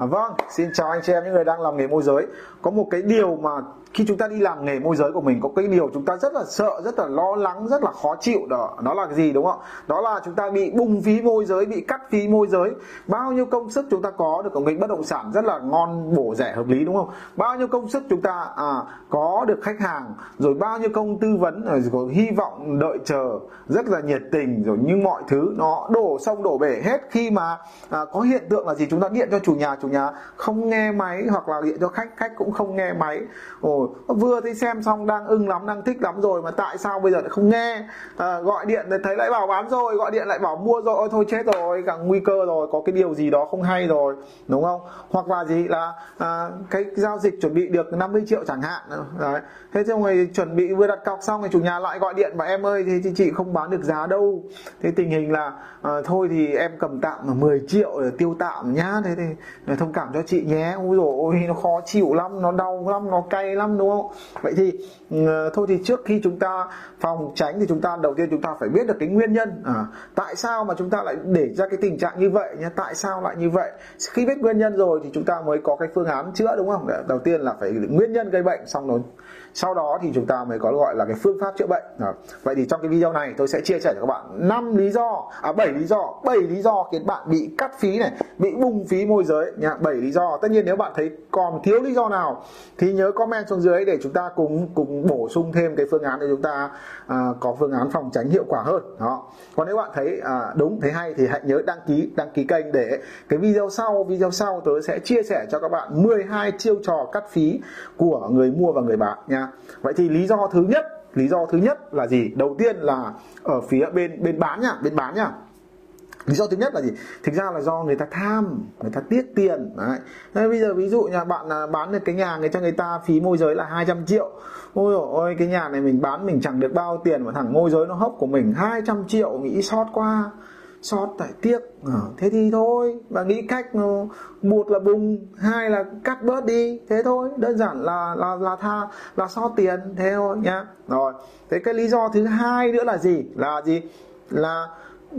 À, vâng, xin chào anh chị em những người đang làm nghề môi giới. Có một cái điều mà khi chúng ta đi làm nghề môi giới của mình có cái điều chúng ta rất là sợ, rất là lo lắng, rất là khó chịu đó. Đó là cái gì đúng không? Đó là chúng ta bị bung phí môi giới, bị cắt phí môi giới. Bao nhiêu công sức chúng ta có được ở ngành bất động sản rất là ngon, bổ rẻ hợp lý đúng không? Bao nhiêu công sức chúng ta à, có được khách hàng, rồi bao nhiêu công tư vấn, à, rồi có hy vọng đợi chờ, rất là nhiệt tình, rồi nhưng mọi thứ nó đổ sông đổ bể hết khi mà à, có hiện tượng là gì chúng ta điện cho chủ nhà chủ nhá. Không nghe máy hoặc là điện cho khách khách cũng không nghe máy. Ồ vừa thấy xem xong đang ưng lắm đang thích lắm rồi mà tại sao bây giờ lại không nghe? À, gọi điện thấy lại bảo bán rồi gọi điện lại bảo mua rồi. Ôi thôi chết rồi cả nguy cơ rồi có cái điều gì đó không hay rồi đúng không? Hoặc là gì là à, cái giao dịch chuẩn bị được 50 triệu chẳng hạn. Đấy. Thế xong rồi chuẩn bị vừa đặt cọc xong thì chủ nhà lại gọi điện và em ơi thì chị không bán được giá đâu. Thế tình hình là à, thôi thì em cầm tạm 10 triệu để tiêu tạm nhá. Thế thì thông cảm cho chị nhé. Ôi rồi ôi nó khó chịu lắm nó đau lắm nó cay lắm đúng không? Vậy thì ờ, thôi thì trước khi chúng ta phòng tránh thì chúng ta đầu tiên chúng ta phải biết được cái nguyên nhân. À, tại sao mà chúng ta lại để ra cái tình trạng như vậy nhé? Tại sao lại như vậy? Khi biết nguyên nhân rồi thì chúng ta mới có cái phương án chữa đúng không? Đầu tiên là phải nguyên nhân gây bệnh xong rồi sau đó thì chúng ta mới có gọi là cái phương pháp chữa bệnh. À, vậy thì trong cái video này tôi sẽ chia sẻ cho các bạn 5 lý do à 7 lý do 7 lý do khiến bạn bị cắt phí này bị bùng phí môi giới nha 7 lý do. Tất nhiên nếu bạn thấy còn thiếu lý do nào thì nhớ comment xuống dưới để chúng ta cùng cùng bổ sung thêm cái phương án để chúng ta à, có phương án phòng tránh hiệu quả hơn. Đó. Còn nếu bạn thấy à, đúng thấy hay thì hãy nhớ đăng ký đăng ký kênh để cái video sau video sau tôi sẽ chia sẻ cho các bạn 12 chiêu trò cắt phí của người mua và người bán nha vậy thì lý do thứ nhất, lý do thứ nhất là gì? Đầu tiên là ở phía bên bên bán nhá bên bán nhá lý do thứ nhất là gì? Thực ra là do người ta tham, người ta tiếc tiền, đấy. Thế bây giờ ví dụ nhà bạn là bán được cái nhà người cho người ta phí môi giới là 200 triệu. Ôi ôi, cái nhà này mình bán mình chẳng được bao tiền mà thằng môi giới nó hốc của mình 200 triệu, nghĩ sót qua sót tại tiếc. À, thế thì thôi và nghĩ cách ờ, một là bùng hai là cắt bớt đi. Thế thôi đơn giản là là là tha là sót tiền thế thôi nhá. Rồi thế cái lý do thứ hai nữa là gì? Là gì? Là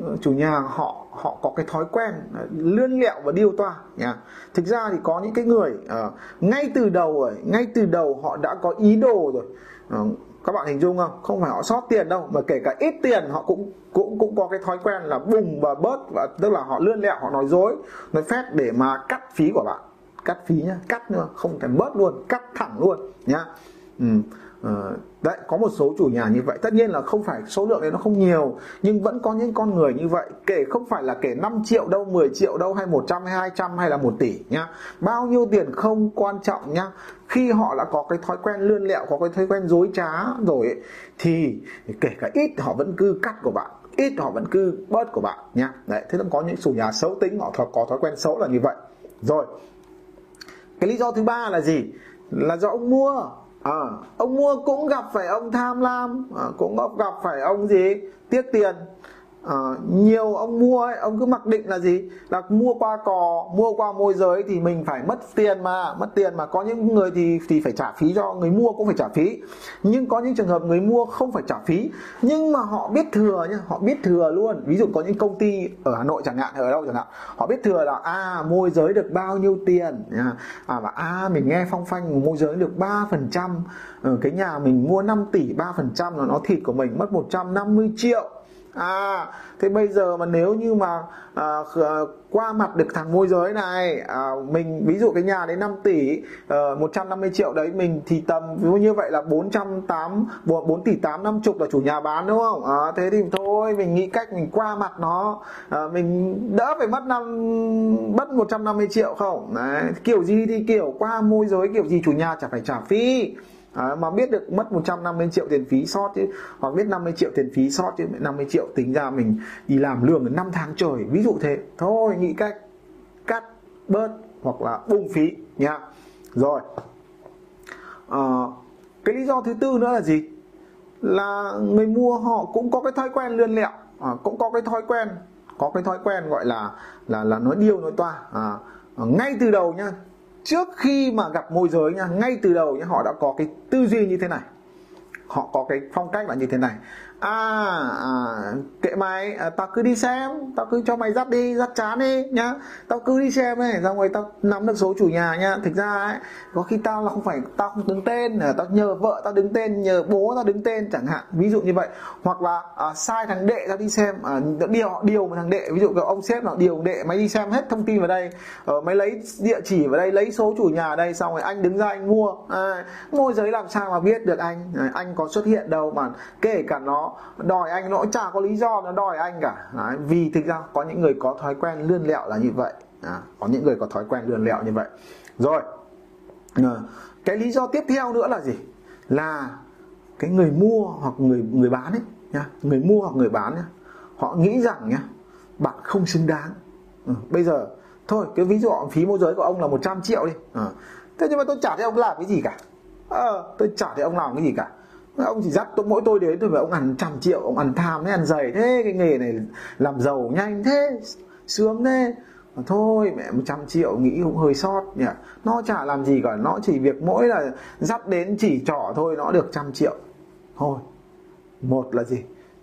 ờ, chủ nhà họ họ có cái thói quen lươn lẹo và điêu toa nha thực ra thì có những cái người uh, ngay từ đầu rồi ngay từ đầu họ đã có ý đồ rồi. Uh, các bạn hình dung không? Không phải họ sót tiền đâu, mà kể cả ít tiền, họ cũng cũng cũng có cái thói quen là bùng và bớt và tức là họ lươn lẹo, họ nói dối, nói phép để mà cắt phí của bạn. Cắt phí nhá, cắt nữa không thể bớt luôn, cắt thẳng luôn nhá. Ừ. Ờ, đấy có một số chủ nhà như vậy. Tất nhiên là không phải số lượng đấy nó không nhiều nhưng vẫn có những con người như vậy. Kể không phải là kể 5 triệu đâu 10 triệu đâu hay 100 hay 200 hay là 1 tỷ nhá. Bao nhiêu tiền không quan trọng nhá. Khi họ đã có cái thói quen lươn lẹo có cái thói quen dối trá rồi ấy, thì kể cả ít họ vẫn cứ cắt của bạn ít họ vẫn cứ bớt của bạn nhá. Đấy thế là có những chủ nhà xấu tính họ có thói quen xấu là như vậy. Rồi cái lý do thứ ba là gì? Là do ông mua à, ông mua cũng gặp phải ông tham lam. À, cũng gặp phải ông gì? Tiếc tiền à, nhiều ông mua ấy, ông cứ mặc định là gì? Là mua qua cò mua qua môi giới thì mình phải mất tiền mà mất tiền mà. Có những người thì thì phải trả phí cho người mua cũng phải trả phí. Nhưng có những trường hợp người mua không phải trả phí. Nhưng mà họ biết thừa nhá họ biết thừa luôn. Ví dụ có những công ty ở Hà Nội chẳng hạn ở đâu chẳng hạn họ biết thừa là à môi giới được bao nhiêu tiền à và à mình nghe phong phanh môi giới được ba phần trăm. Ở cái nhà mình mua 5 tỷ ba phần trăm là nó thịt của mình mất 150 triệu à thế bây giờ mà nếu như mà à, à, qua mặt được thằng môi giới này à, mình ví dụ cái nhà đấy 5 tỷ ờ, à, 150 triệu đấy mình thì tầm ví dụ như vậy là 408 4 tỷ 8 năm chục là chủ nhà bán đúng không? À, thế thì thôi mình nghĩ cách mình qua mặt nó à, mình đỡ phải mất năm mất 150 triệu không? Đấy, kiểu gì thì kiểu qua môi giới kiểu gì chủ nhà chả phải trả phí. À, mà biết được mất 150 triệu tiền phí sót chứ. Hoặc biết 50 triệu tiền phí sót chứ 50 triệu tính ra mình đi làm lương 5 tháng trời. Ví dụ thế. Thôi nghĩ cách cắt bớt hoặc là bung phí nha. Rồi. À, cái lý do thứ tư nữa là gì? Là người mua họ cũng có cái thói quen lươn lẹo. À, cũng có cái thói quen có cái thói quen gọi là là là nói điêu nói toa. À, ngay từ đầu nhá trước khi mà gặp môi giới nha, ngay từ đầu nha, họ đã có cái tư duy như thế này họ có cái phong cách là như thế này. À, à kệ mày à, tao cứ đi xem tao cứ cho mày dắt đi dắt chán đi nhá. Tao cứ đi xem này ra ngoài tao nắm được số chủ nhà nhá. Thực ra ấy có khi tao là không phải tao không đứng tên à, tao nhờ vợ tao đứng tên nhờ bố tao đứng tên chẳng hạn. Ví dụ như vậy. Hoặc là à, sai thằng đệ tao đi xem à, điều điều một thằng đệ ví dụ ông sếp nào điều đệ mày đi xem hết thông tin vào đây. Ở mày lấy địa chỉ vào đây lấy số chủ nhà ở đây xong rồi anh đứng ra anh mua. À, môi giới làm sao mà biết được anh? À, anh có có xuất hiện đâu mà kể cả nó đòi anh nó chả có lý do nó đòi anh cả. Đấy, vì thực ra có những người có thói quen lươn lẹo là như vậy. À, có những người có thói quen lươn lẹo như vậy. Rồi ờ, cái lý do tiếp theo nữa là gì? Là cái người mua hoặc người người bán ấy nhá người mua hoặc người bán nhá họ nghĩ rằng nhá bạn không xứng đáng. Ừ, bây giờ thôi cái ví dụ phí môi giới của ông là 100 triệu đi. À, thế nhưng mà tôi chả thấy ông làm cái gì cả. À, tôi chả thấy ông làm cái gì cả ông chỉ dắt tôi, mỗi tôi đến tôi phải ông ăn trăm triệu, ông ăn tham thế, ăn dày thế, cái nghề này làm giàu nhanh thế, sướng thế. Mà thôi, mẹ, một trăm triệu nghĩ cũng hơi sót nhỉ. Nó chả làm gì cả, nó chỉ việc mỗi là dắt đến chỉ trỏ thôi, nó được trăm triệu. Thôi, một là gì?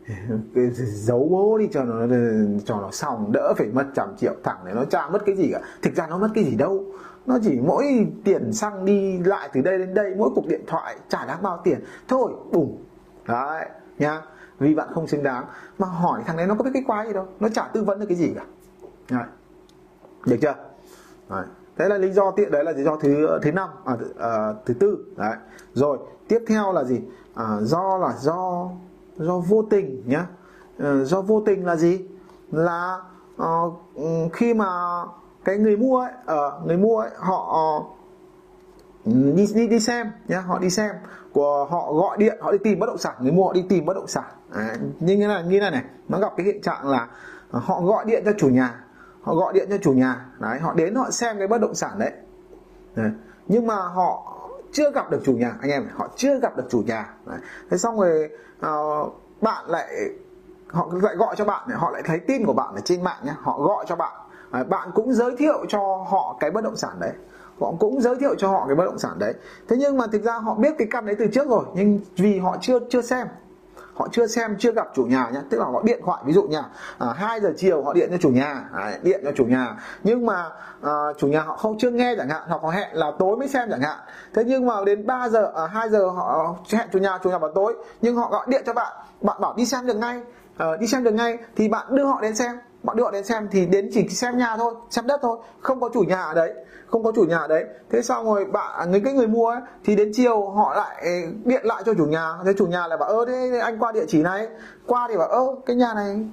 Giấu bố đi cho nó cho nó xong, đỡ phải mất trăm triệu. Thẳng này nó chả mất cái gì cả. Thực ra nó mất cái gì đâu nó chỉ mỗi tiền xăng đi lại từ đây đến đây mỗi cuộc điện thoại trả đáng bao tiền. Thôi bùng. Đấy nha vì bạn không xứng đáng. Mà hỏi thằng đấy nó có biết cái quái gì đâu. Nó chả tư vấn được cái gì cả. Đấy. được chưa? Đấy. thế là lý do tiện đấy là lý do thứ thứ năm à, à, thứ tư. Đấy. Rồi tiếp theo là gì? À, do là do do vô tình nhá. À, do vô tình là gì? Là uh, khi mà cái người mua ấy, uh, người mua ấy, họ ờ, đi đi đi xem nhá họ đi xem của họ gọi điện họ đi tìm bất động sản người mua họ đi tìm bất động sản à, như thế này như này này nó gặp cái hiện trạng là ờ, họ gọi điện cho chủ nhà họ gọi điện cho chủ nhà đấy họ đến họ xem cái bất động sản đấy, đấy. nhưng mà họ chưa gặp được chủ nhà anh em họ chưa gặp được chủ nhà đấy. thế xong rồi uh, bạn lại họ lại gọi cho bạn họ lại thấy tin của bạn ở trên mạng nhé họ gọi cho bạn À, bạn cũng giới thiệu cho họ cái bất động sản đấy. Họ cũng giới thiệu cho họ cái bất động sản đấy. Thế nhưng mà thực ra họ biết cái căn đấy từ trước rồi nhưng vì họ chưa chưa xem. Họ chưa xem chưa gặp chủ nhà nhé tức là họ điện thoại ví dụ nha à, 2 giờ chiều họ điện cho chủ nhà. À, điện cho chủ nhà. Nhưng mà à, chủ nhà họ không chưa nghe chẳng hạn hoặc họ hẹn là tối mới xem chẳng hạn. Thế nhưng mà đến 3 giờ à, 2 giờ họ hẹn chủ nhà chủ nhà vào tối. Nhưng họ gọi điện cho bạn. Bạn bảo đi xem được ngay. À, đi xem được ngay thì bạn đưa họ đến xem bọn đưa họ đến xem thì đến chỉ xem nhà thôi xem đất thôi không có chủ nhà ở đấy không có chủ nhà ở đấy. Thế xong rồi bạn à, người cái người mua ấy thì đến chiều họ lại ừ, điện lại cho chủ nhà. Thế chủ nhà lại bảo ơ thế anh qua địa chỉ này. Qua thì bảo ơ cái nhà này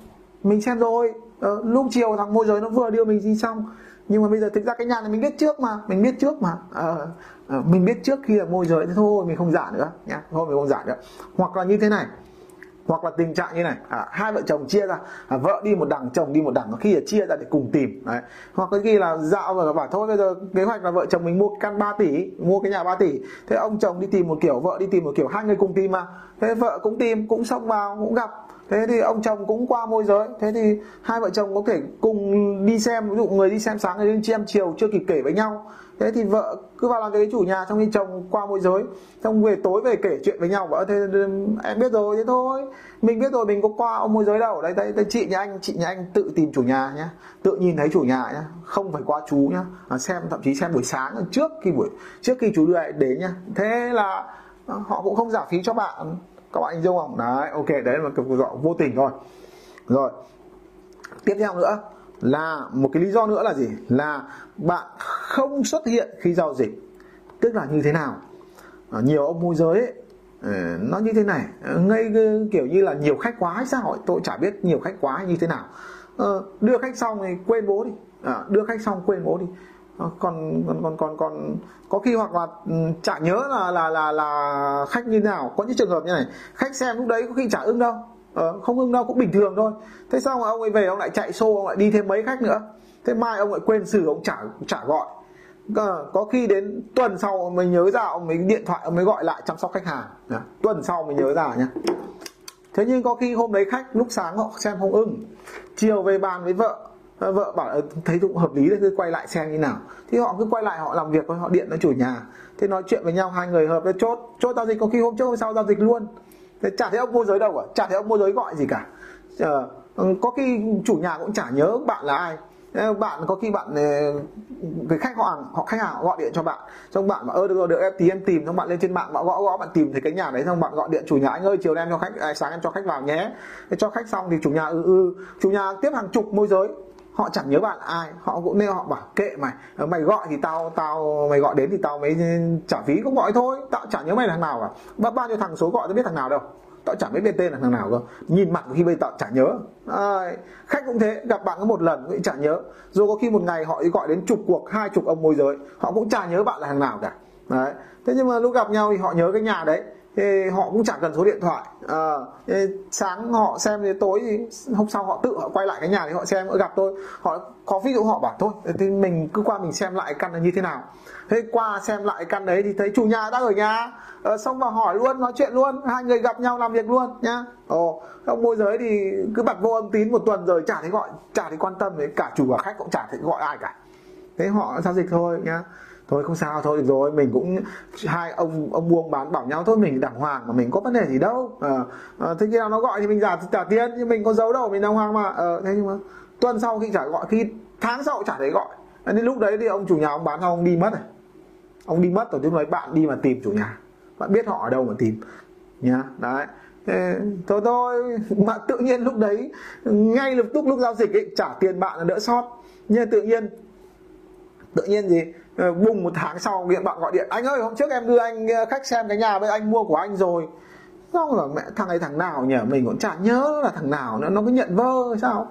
mình xem rồi. Ờ, lúc chiều thằng môi giới nó vừa đưa mình đi xong. Nhưng mà bây giờ thực ra cái nhà này mình biết trước mà mình biết trước mà. Ờ, ờ mình biết trước khi là môi giới thế thôi mình không giả nữa nhá. Thôi mình không giả nữa. Hoặc là như thế này hoặc là tình trạng như này à, hai vợ chồng chia ra à, vợ đi một đằng chồng đi một đằng có khi là chia ra để cùng tìm đấy. hoặc có khi là dạo và bảo thôi bây giờ kế hoạch là vợ chồng mình mua căn 3 tỷ mua cái nhà 3 tỷ. Thế ông chồng đi tìm một kiểu vợ đi tìm một kiểu hai người cùng tìm mà. Thế vợ cũng tìm cũng xông vào cũng gặp. Thế thì ông chồng cũng qua môi giới. Thế thì hai vợ chồng có thể cùng đi xem ví dụ người đi xem sáng người đi xem chiều chưa kịp kể với nhau thế thì vợ cứ vào làm cái chủ nhà trong khi chồng qua môi giới xong về tối về kể chuyện với nhau bảo thế em biết rồi thế thôi. Mình biết rồi mình có qua ông môi giới đâu. Đây đây, đấy chị nhà anh chị nhà anh tự tìm chủ nhà nhé tự nhìn thấy chủ nhà nhé không phải qua chú nhá. À, xem thậm chí xem buổi sáng trước khi buổi trước khi chú đưa đến nhá. Thế là họ cũng không giảm phí cho bạn. Các bạn hình dung không? Đấy ok đấy là cuộc gọi vô tình thôi. Rồi tiếp theo nữa là một cái lý do nữa là gì? Là bạn không xuất hiện khi giao dịch. Tức là như thế nào? À, nhiều ông môi giới ấy, ờ, nó như thế này. Ờ, ngay kiểu như là nhiều khách quá hay sao tôi chả biết nhiều khách quá như thế nào. À, đưa khách xong thì quên bố đi. À, đưa khách xong quên bố đi. À, còn còn còn còn còn có khi hoặc là ừ, chả nhớ là là là là khách như thế nào. Có những trường hợp như này khách xem lúc đấy có khi chả ưng đâu ờ, không ưng đâu cũng bình thường thôi. Thế xong mà ông ấy về ông lại chạy xô ông lại đi thêm mấy khách nữa. Thế mai ông lại quên xử ông trả trả gọi. Ờ, có khi đến tuần sau mình nhớ ra ông mới điện thoại ông mới gọi lại chăm sóc khách hàng. À, tuần sau mình nhớ ra nhá. Thế nhưng có khi hôm đấy khách lúc sáng họ xem không ưng. Chiều về bàn với vợ vợ bảo thấy cũng hợp lý thì quay lại xem như nào. Thì họ cứ quay lại họ làm việc thôi họ điện cho chủ nhà. Thế nói chuyện với nhau hai người hợp với chốt chốt giao dịch. Có khi hôm trước hôm sau giao dịch luôn thế chả thấy ông môi giới đâu cả chả thấy ông môi giới gọi gì cả. Ờ, ừ, có khi chủ nhà cũng chả nhớ bạn là ai. Bạn có khi bạn ờ, cái khách hàng họ khách hàng gọi điện cho bạn. Xong bạn bảo ơ được rồi được em tí em tìm. Xong bạn lên trên mạng bạn gõ gõ bạn tìm thấy cái nhà đấy xong bạn gọi điện chủ nhà anh ơi chiều nay em cho khách à, sáng em cho khách vào nhé. Thế cho khách xong thì chủ nhà ừ ừ. Chủ nhà tiếp hàng chục môi giới họ chẳng nhớ bạn là ai. Họ cũng nên họ bảo kệ mày. Ờ, mày gọi thì tao tao mày gọi đến thì tao mới trả phí. Cũng gọi thôi. Tao chẳng nhớ mày là thằng nào cả. Bao nhiêu thằng số gọi tao biết thằng nào đâu. Tao chẳng biết biết tên là thằng nào cơ. Nhìn mặt khi bây tao chả nhớ. À, khách cũng thế. Gặp bạn có một lần cũng chả nhớ. Rồi có khi một ngày họ gọi đến chục cuộc hai chục ông môi giới họ cũng chả nhớ bạn là thằng nào cả. Đấy. Thế nhưng mà lúc gặp nhau thì họ nhớ cái nhà đấy thì họ cũng chẳng cần số điện thoại. À, sáng họ xem thì tối thì hôm sau họ tự họ quay lại cái nhà thì họ xem họ gặp tôi. Họ có ví dụ họ bảo thôi thì mình cứ qua mình xem lại căn là như thế nào. Thế qua xem lại căn đấy thì thấy chủ nhà đang ở nhà. À, xong vào hỏi luôn nói chuyện luôn hai người gặp nhau làm việc luôn nhá. Ồ ông môi giới thì cứ bật vô âm tín một tuần rồi chả thấy gọi chả thấy quan tâm đến cả chủ và khách cũng chả thấy gọi ai cả. Thế họ giao dịch thôi nhá thôi không sao thôi được rồi mình cũng hai ông ông buông bán bảo nhau thôi mình đàng hoàng mà mình có vấn đề gì đâu. À, à, thế khi nào nó gọi thì mình trả trả tiền nhưng mình có giấu đâu mình đàng hoàng mà. À, thế nhưng mà tuần sau khi trả gọi khi tháng sau chả thấy gọi. Nên lúc đấy thì ông chủ nhà ông bán xong ông đi mất rồi ông đi mất rồi lúc đấy bạn đi mà tìm chủ nhà. Bạn biết họ ở đâu mà tìm nhá. Đấy. Thế, thôi thôi. Mà tự nhiên lúc đấy ngay lập tức lúc giao dịch ấy trả tiền bạn là đỡ sót. Nhưng tự nhiên tự nhiên gì ờ, bùng một tháng sau điện bạn gọi điện anh ơi hôm trước em đưa anh ờ, khách xem cái nhà với anh mua của anh rồi. Xong rồi mẹ thằng này thằng nào nhỉ? Mình cũng chả nhớ là thằng nào nữa nó cứ nhận vơ sao?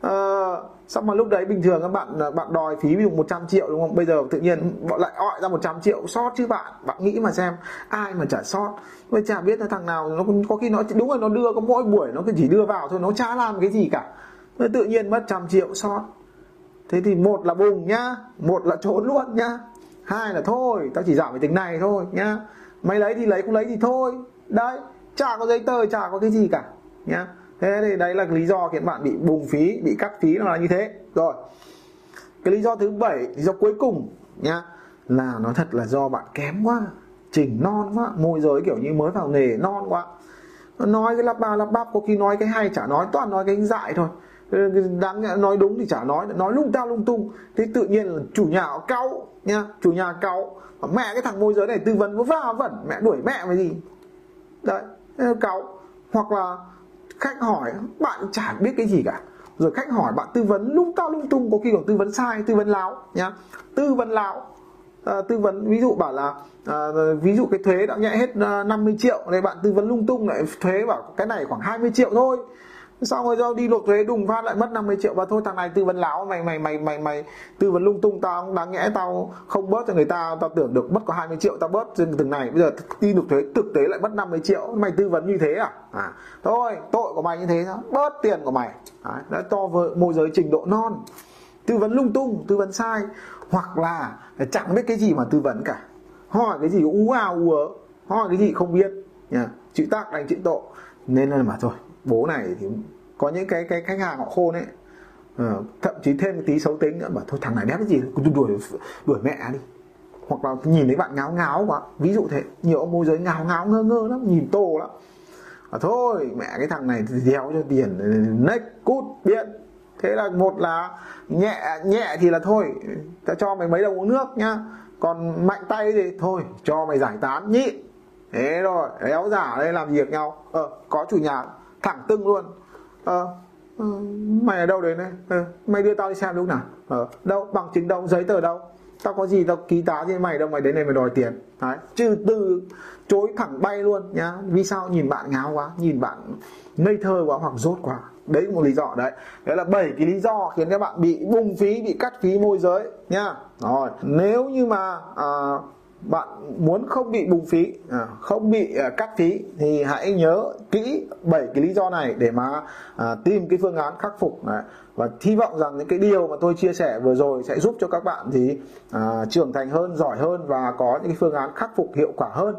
Ờ, xong mà lúc đấy bình thường các bạn ờ, bạn đòi phí ví dụ 100 triệu đúng không? Bây giờ tự nhiên bọn lại gọi ra 100 triệu sót chứ bạn. Bạn nghĩ mà xem ai mà trả sót? Mà chả biết là thằng nào nó có khi nó đúng rồi nó đưa có mỗi buổi nó cứ chỉ đưa vào thôi nó chả làm cái gì cả. Tự nhiên mất trăm triệu sót thế thì một là bùng nhá, một là trốn luôn nhá. Hai là thôi, tao chỉ giảm về tính này thôi nhá. Mày lấy thì lấy, không lấy thì thôi. Đấy, chả có giấy tờ, chả có cái gì cả nhá. Thế thì đấy là lý do khiến bạn bị bùng phí, bị cắt phí nó là như thế. Rồi, cái lý do thứ bảy, lý do cuối cùng nhá, là nó thật là do bạn kém quá, chỉnh non quá, môi giới kiểu như mới vào nghề non quá. Nói cái lắp ba, lắp bắp, có khi nói cái hay, chả nói, toàn nói cái dại thôi đáng nói đúng thì chả nói nói lung ta lung tung. Thế tự nhiên là chủ nhà họ cáu nha chủ nhà cáu mẹ cái thằng môi giới này tư vấn vớ vẩn mẹ đuổi mẹ mày gì? Đấy cáu hoặc là khách hỏi bạn chả biết cái gì cả. Rồi khách hỏi bạn tư vấn lung ta lung tung có khi còn tư vấn sai tư vấn láo nhá. Tư vấn láo à, tư vấn ví dụ bảo là à, ví dụ cái thuế đã nhẹ hết ờ, à, 50 triệu này bạn tư vấn lung tung lại thuế bảo cái này khoảng 20 triệu thôi xong rồi do đi nộp thuế đùng phát lại mất 50 triệu. Và thôi thằng này tư vấn láo mày mày mày mày mày tư vấn lung tung tao đáng nhẽ tao không bớt cho người ta. Tao tưởng được mất có 20 triệu tao bớt trên từng này. Bây giờ đi nộp thuế thực tế lại mất 50 triệu. Mày tư vấn như thế à, à thôi tội của mày như thế đó bớt tiền của mày. À, đã to vợ môi giới trình độ non. Tư vấn lung tung tư vấn sai. Hoặc là chẳng biết cái gì mà tư vấn cả. Hỏi cái gì ú ào ú ớ. Hỏi cái gì không biết. Nha chữ tác đánh chữ tội. Nên là mà thôi bố này thì có những cái cái khách hàng họ khôn ấy. Uh, thậm chí thêm một tí xấu tính nữa mà thôi thằng này đét cái gì cứ đuổi đuổi mẹ đi. Hoặc là nhìn thấy bạn ngáo ngáo quá ví dụ thế nhiều ông môi giới ngáo ngáo ngơ ngơ lắm nhìn tô lắm. À, thôi mẹ cái thằng này thì đéo cho tiền nách cút biết thế là một là nhẹ nhẹ thì là thôi ta cho mày mấy đồng uống nước nhá. Còn mạnh tay thì thôi cho mày giải tán nhị. Thế rồi đéo giả đây làm việc nhau. Ờ có chủ nhà thẳng tưng luôn. Ờ ừ, mày ở đâu đấy này? Ờ, mày đưa tao đi xem lúc nào? Ờ, đâu? Bằng chứng đâu? Giấy tờ đâu? Tao có gì tao ký tá với mày đâu? Mày đến đây mày đòi tiền. Đấy. Trừ từ chối thẳng bay luôn nhá. Vì sao? Nhìn bạn ngáo quá. Nhìn bạn ngây thơ quá hoặc rốt quá. Đấy một lý do đấy. Đấy là bảy cái lý do khiến các bạn bị bùng phí bị cắt phí môi giới nhá. Rồi. Nếu như mà à, bạn muốn không bị bùng phí à, không bị à, cắt phí thì hãy nhớ kỹ bảy cái lý do này để mà à, tìm cái phương án khắc phục và hy vọng rằng những cái điều mà tôi chia sẻ vừa rồi sẽ giúp cho các bạn thì trưởng thành hơn, giỏi hơn và có những cái phương án khắc phục hiệu quả hơn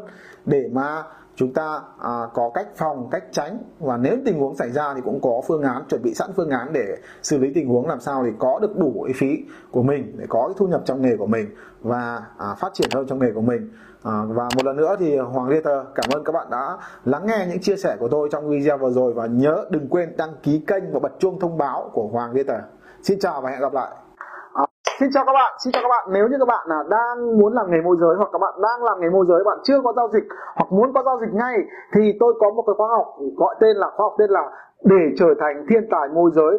để mà chúng ta à, có cách phòng cách tránh và nếu tình huống xảy ra thì cũng có phương án chuẩn bị sẵn phương án để xử lý tình huống làm sao để có được đủ cái phí của mình để có cái thu nhập trong nghề của mình và à, phát triển hơn trong nghề của mình À, và một lần nữa thì Hoàng Leader cảm ơn các bạn đã lắng nghe những chia sẻ của tôi trong video vừa rồi và nhớ đừng quên đăng ký kênh và bật chuông thông báo của Hoàng Leader. Xin chào và hẹn gặp lại. Xin chào các bạn, xin chào các bạn. Nếu như các bạn là đang muốn làm nghề môi giới hoặc các bạn đang làm nghề môi giới bạn chưa có giao dịch hoặc muốn có giao dịch ngay thì tôi có một cái khóa học gọi tên là khóa học tên là để trở thành thiên tài môi giới